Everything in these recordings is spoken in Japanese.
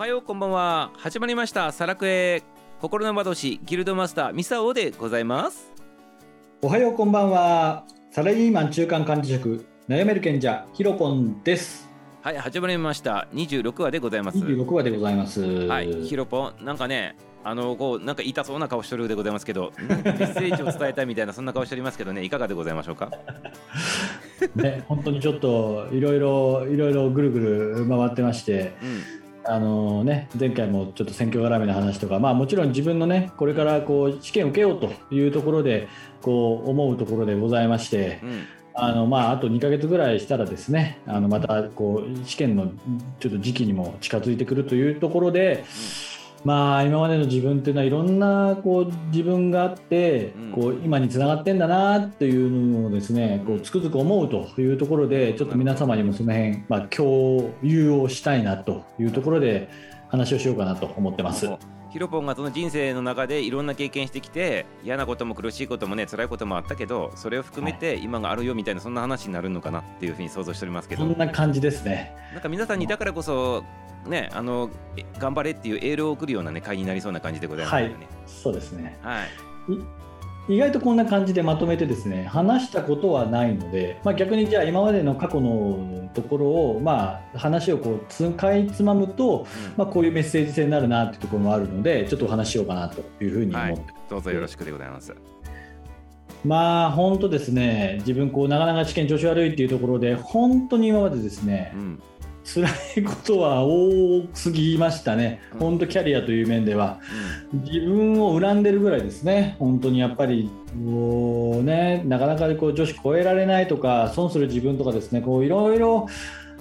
はようこんばんは。始まりました。サラクエ心の窓師ギルドマスターミサオでございます。おはようこんばんは。サラリーマン中間管理職悩める賢者ひろぽんです。はい始まりました。26話でございます。26話でございます。はいひろぽんなんかねあのこうなんか痛そうな顔してるでございますけどメッセージを伝えたいみたいなそんな顔しておりますけどねいかがでございましょうか？ね本当にちょっといろいろいろいろぐるぐる回ってましてうんあのね、前回もちょっと選挙絡みの話とか、まあ、もちろん自分のねこれからこう試験を受けようというところでこう思うところでございましてうん。あの、まあ、あと2ヶ月ぐらいしたらですねあのまたこう試験のちょっと時期にも近づいてくるというところで、まあ、今までの自分っていうのはいろんなこう自分があってうん。こう今につながってんだなっていうのをですねこうつくづく思うというところでちょっと皆様にもその辺、まあ、共有をしたいなというところで話をしようかなと思ってます。ヒロポンがその人生の中でいろんな経験してきて嫌なことも苦しいこともね辛いこともあったけどそれを含めて今があるよみたいなそんな話になるのかなっていうふうに想像しておりますけど。そんな感じですね。なんか皆さんにだからこそねあのえ頑張れっていうエールを送るようなね会になりそうな感じでございますよね。そうですね。はい。意外とこんな感じでまとめてですね話したことはないので、まあ、逆にじゃあ今までの過去のところを、まあ、話をこうつかいつまむと、まあ、こういうメッセージ性になるなっていうところもあるのでちょっとお話ししようかなというふうに思って、どうぞよろしくでございます。まあ本当ですね自分こうなかなか試験調子悪いっていうところで本当に今までですねうん。辛いことは多すぎましたね。うん。本当キャリアという面では。自分を恨んでるぐらいですね、本当にやっぱりこう、ね、なかなかこう女子超えられないとか、損する自分とかですね、こういろいろ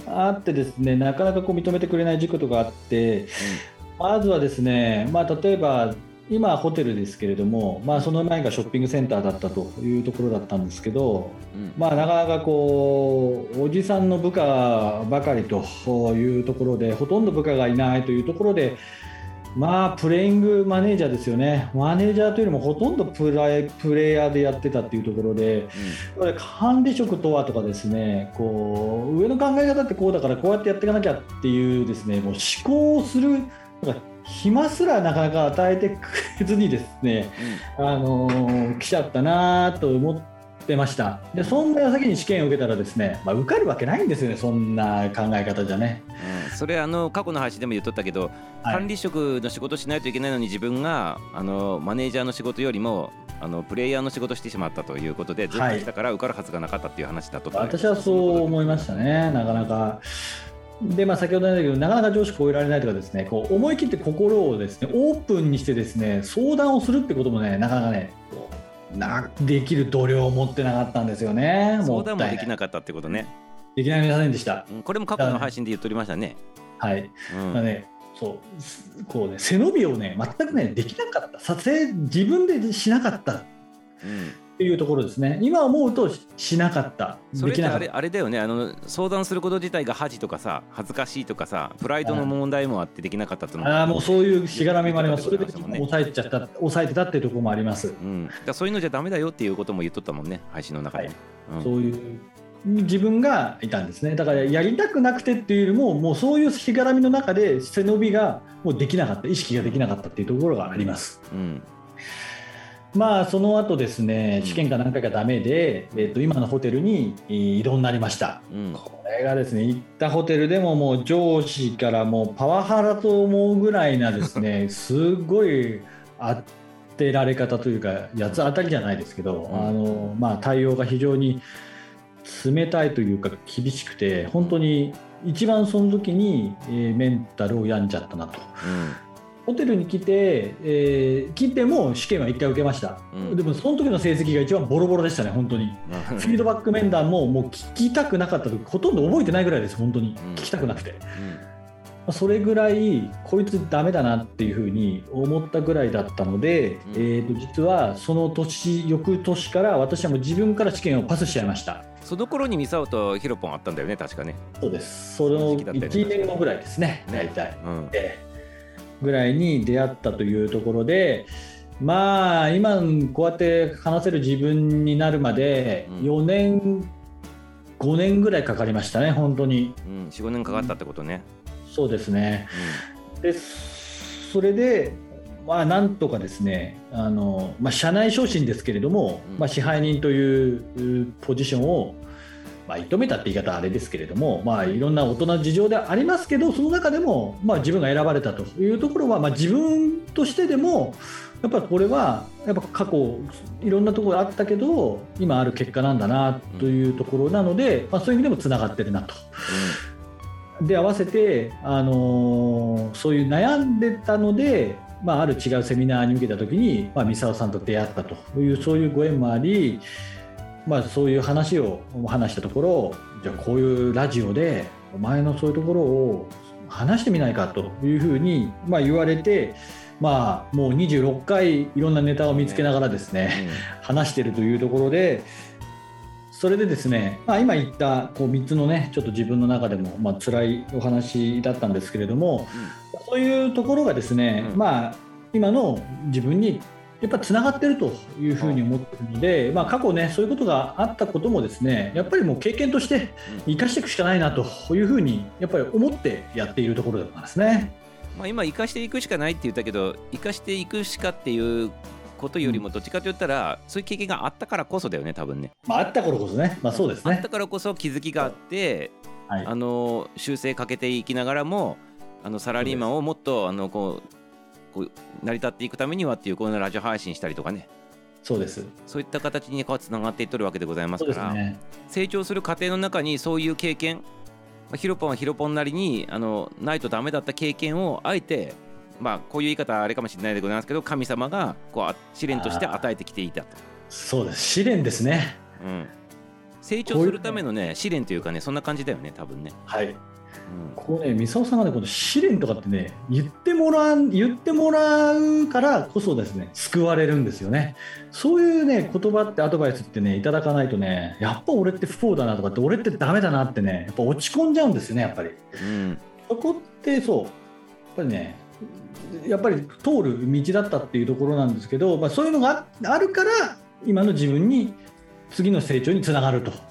あってですね、なかなかこう認めてくれない事故とかあって、まずはですね、まあ、例えば今はホテルですけれども、まあ、その前がショッピングセンターだったというところだったんですけど、うん。うん。まあ、なかなかこうおじさんの部下ばかりというところでほとんど部下がいないというところで、まあ、プレイングマネージャーですよねマネージャーというよりもほとんどプレイプレイヤーでやってたっていうところでこれ管理職とはとかですねこう上の考え方ってこうだからこうやってやっていかなきゃっていうですねもう思考をするなんか暇すらなかなか与えてくれずにですねあのー来ちゃったなと思ってました。でそんな矢先に試験を受けたらですね、まあ、受かるわけないんですよねそんな考え方じゃね、うん。それあの過去の話でも言っとったけど、はい。管理職の仕事しないといけないのに自分があのマネージャーの仕事よりもあのプレイヤーの仕事してしまったということでずっと来たから受かるはずがなかったっていう話だとったね私はそう思いましたねなかなかでまあ先ほど言ったけどなかなか上司超えられないとかですねこう思い切って心をですねオープンにしてですね相談をするってこともねなかなかねなできる度量を持ってなかったんですよね。相談もできいなかったってことね。できないませんでした。うんこれも過去の配信で言っておりましたね。はい。うん。まあね、そうすこうね背伸びをね全くねできなかった。撮影自分でしなかった。っうんていうところですね。今思うとししなかった。それってあれできなかった。あれだよね。あの相談すること自体が恥とかさ恥ずかしいとかさプライドの問題もあってできなかったっての。ああもうそういうしがらみもあります。それで抑えちゃった抑えてたっていうところもあります、うん、だそういうのじゃダメだよっていうことも言っとったもんね。配信の中で、はい。うん。そういう自分がいたんですね。だからやりたくなくてっていうよりももうそういうしがらみの中で背伸びがもうできなかった。意識ができなかったっていうところがあります。うんまあその後ですね試験か何回かダメで、えっと今のホテルにえー移動になりました。うん。これがですね行ったホテルでももう上司からもうパワハラと思うぐらいなですね すごい当てられ方というか八つ当たりじゃないですけど、うん。あのまあ、対応が非常に冷たいというか厳しくて本当に一番その時に、えーメンタルを病んじゃったなと。ホテルに来て、えー来ても試験は1回受けました、うん。でもその時の成績が一番ボロボロでしたね、本当に。うん。フィードバック面談ももう聞きたくなかった時ほとんど覚えてないぐらいです、本当に、うん。聞きたくなくて、まあそれぐらい、こいつダメだなっていうふうに思ったぐらいだったので、うん。えー、と実はその年、翌年から私はもう自分から試験をパスしちゃいました。その頃にミサオとヒロポンあったんだよね確かね。そうです、その時期だったよね1年後ぐらいですね、ね。大体。うん。ええぐらいに出会ったというところで、まあ、今、こうやって話せる自分になるまでうん4年、5年ぐらいかかりましたね、本当に。うん45年かかったってことねそうですね。でそれで、まあ、なんとかですねあの、まあ、社内昇進ですけれども、うんまあ、支配人というポジションを、まあ、射止めたって言い方はあれですけれども、まあ、いろんな大人の事情でありますけどその中でも、まあ、自分が選ばれたというところは、まあ、自分としてでもやっぱこれはやっぱ過去いろんなところあったけど今ある結果なんだなというところなので、まあ、そういう意味でもつながってるなと。で合わせて、あのーそういう悩んでたので、まあ、ある違うセミナーに受けた時に、まあ、三沢さんと出会ったというそういうご縁もあり、まあ、そういう話を話したところじゃあこういうラジオでお前のそういうところを話してみないかというふうに、まあ、言われて、まあ、もう26回いろんなネタを見つけながらですね、話しているというところでそれでですね、まあ、今言ったこう3つのねちょっと自分の中でもまあ辛いお話だったんですけれどもそういうところがですね、うん。まあ今の自分にやっぱつながってるというふうに思ってるので、まあ、過去ねそういうことがあったこともですねやっぱりもう経験として生かしていくしかないなというふうにやっぱり思ってやっているところでございますね。まあ、今生かしていくしかないって言ったけど生かしていくしかっていうことよりもどっちかと言ったら、そういう経験があったからこそだよね多分ね。まあ、あった頃こそね、まあ、そうですね。あった。からこそ気づきがあって、はい。あの修正かけていきながらもあのサラリーマンをもっとあのこうこう成り立っていくためにはっていうこのラジオ配信したりとかねそうです。そういった形にこうつながっていっとるわけでございますから、ね。成長する過程の中にそういう経験、まあ、ヒロポンはヒロポンなりにあのないとダメだった経験をあえてまあこういう言い方はあれかもしれないでございますけど神様がこうあ試練として与えてきていたと、そうです。試練ですね。うん、成長するためのね試練というかねそんな感じだよね多分ね、はい。うんこうね、三沢さんがね、この試練とかってね、言ってもらう、言ってもらうからこそですね、救われるんですよね。そういうね、言葉ってアドバイスってね、いただかないとね、やっぱ俺って不幸だなとかって、俺ってダメだなってね、やっぱ落ち込んじゃうんですよね、やっぱり。うんそこってそう、やっぱりね、やっぱり通る道だったっていうところなんですけど、まあ、そういうのがああるから、今の自分に次の成長につながると。そう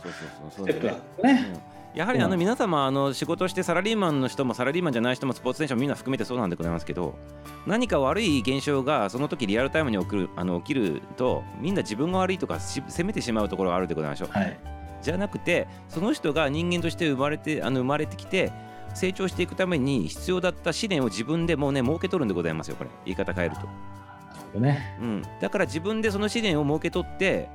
そうそうそうね。やはりあの皆様あの仕事してサラリーマンの人もサラリーマンじゃない人もスポーツ選手もみんな含めてそうなんでございますけど何か悪い現象がその時リアルタイムに起きるあの起きるとみんな自分が悪いとかし責めてしまうところがあるでございましょう。はい。じゃなくてその人が人間として生まれてあの生まれてきて成長していくために必要だった試練を自分でもうね設け取るんでございますよこれ。言い方変えると、ね。うん、だから自分でその試練を設け取って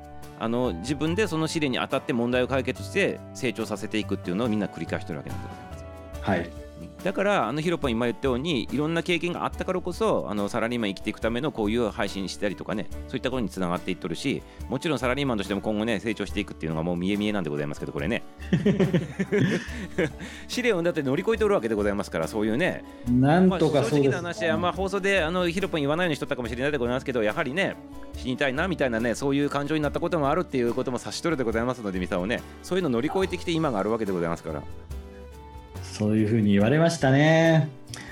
あの自分でその試練に当たって問題を解決して成長させていくっていうのをみんな繰り返してるわけなんでございますはい。だからあのヒロポン今言ったようにいろんな経験があったからこそあのサラリーマン生きていくためのこういう配信したりとかねそういったことにつながっていっとるしもちろんサラリーマンとしても今後ね成長していくっていうのがもう見え見えなんでございますけどこれね。試練をだって乗り越えておるわけでございますからそういうね。なんまあ、正とかそうです、直な話は、まあ、放送であのヒロポン言わないようにしとったかもしれないでございますけどやはりね死にたいなみたいなねそういう感情になったこともあるっていうことも察しとるでございますのでミサをね。そういうの乗り越えてきて今があるわけでございますから。そういうふうに言われましたね。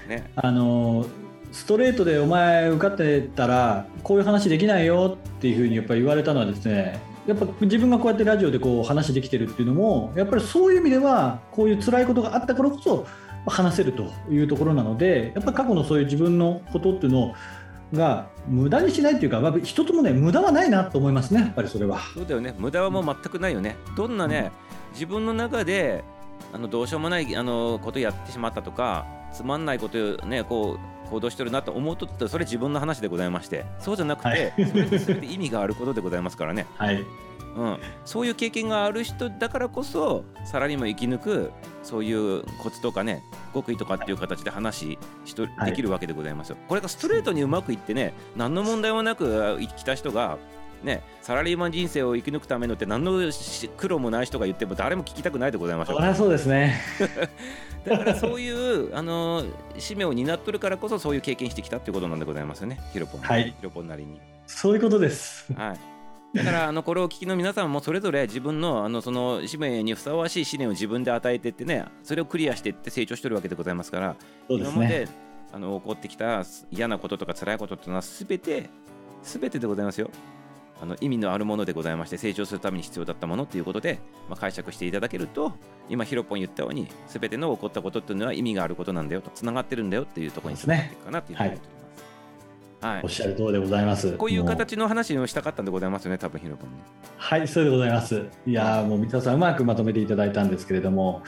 ね。あのストレートでお前受かってたらこういう話できないよっていうふうにやっぱり言われたのはですねやっぱ自分がこうやってラジオでこう話できてるっていうのもやっぱりそういう意味ではこういう辛いことがあったからこそ話せるというところなのでやっぱ過去のそういう自分のことっていうのが無駄にしないっていうか、まあ、人ともね無駄はないなと思いますねやっぱりそれは。そうだよね。無駄はもう全くないよね。どんなね自分の中であのどうしようもないあのことやってしまったとかつまんないことをねこう行動してるなと思うとってそれ自分の話でございましてそうじゃなくて、はい。それって全て意味があることでございますからね。はい、うん、そういう経験がある人だからこそサラリーマン生き抜くそういうコツとかね極意とかっていう形で話しとはい。できるわけでございますよ。これがストレートにうまくいってね何の問題もなく生きた人がねサラリーマン人生を生き抜くためのって何のし苦労もない人が言っても誰も聞きたくないでございましょうそり。ゃそうですね。だからそういうあの使命を担っとるからこそそういう経験してきたっていうことなんでございますよねヒロポン、はいヒロポンなりに。そういうことです。はい。だからあのこれをお聞きの皆さんもそれぞれ自分のあのその使命にふさわしい試練を自分で与えていってねそれをクリアしていって成長してるわけでございますからね。今まであの起こってきた嫌なこととか辛いことっていうのは全て全てでございますよあの意味のあるものでございまして成長するために必要だったものということで、まあ、解釈していただけると今ヒロポン言ったように全ての起こったことっていうのは意味があることなんだよとつながってるんだよっていうところにつながっていくかなというふうに思っております。はいおっしゃる通りでございます。こういうも形の話をしたかったんでございますよね、多分ヒロポンね。はい、そうでございます。いやーもう三田さんうまくまとめていただいたんですけれども、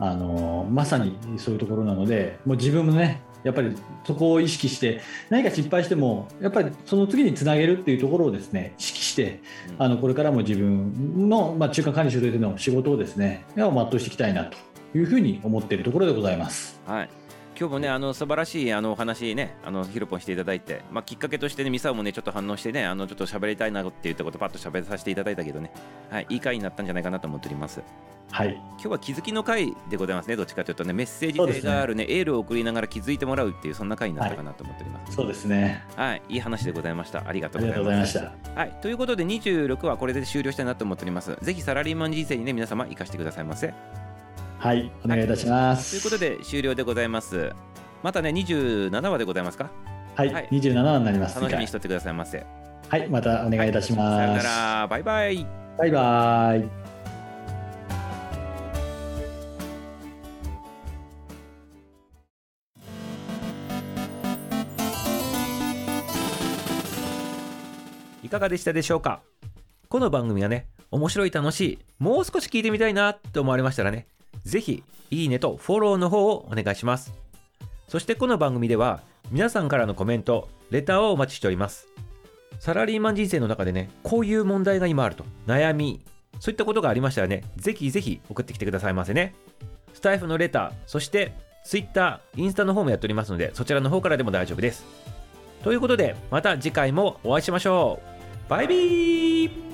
あのーまさにそういうところなので、もう自分もね、やっぱりそこを意識して、何か失敗しても、やっぱりその次につなげるっていうところをですね、意識して、うんあのこれからも自分の、まあ、中間管理所での仕事をですね、を全うしていきたいなというふうに思っているところでございます。はい今日もね、あの素晴らしいあのお話ね、あのヒロポンしていただいて、まあ、きっかけとしてね、ミサオもね、ちょっと反応してね、あのちょっと喋りたいなって言ったこと、パッと喋らさせていただいたけどね、はい、いい回になったんじゃないかなと思っております。はい、今日は気づきの回でございますね、どっちかというとね、メッセージ性があるね、エールを送りながら気づいてもらうっていう、そんな回になったかなと思っております。そうですね。はい、いい話でございました。ありがとありうございます。がとうございました。はい、ということで26はこれで終了したいなと思っております。ぜひサラリーマン人生にね、皆様生かしてくださいませ。はい、お願いいたします。ということで終了でございます。またね、27話でございますか？はい、はい27話になります。楽しみにしとってくださいませ。はい、またお願いいたします。さよなら、バイバイ。バイバイ。いかがでしたでしょうか？この番組がね、面白い、楽しい、もう少し聞いてみたいなって思われましたらね、ぜひ、いいねとフォローの方をお願いします。そしてこの番組では、皆さんからのコメント、レターをお待ちしております。サラリーマン人生の中でね、こういう問題が今あると、悩み、そういったことがありましたらね、ぜひぜひ送ってきてくださいませね。スタイフのレター、そして Twitter、インスタの方もやっておりますので、そちらの方からでも大丈夫です。ということで、また次回もお会いしましょう。バイビー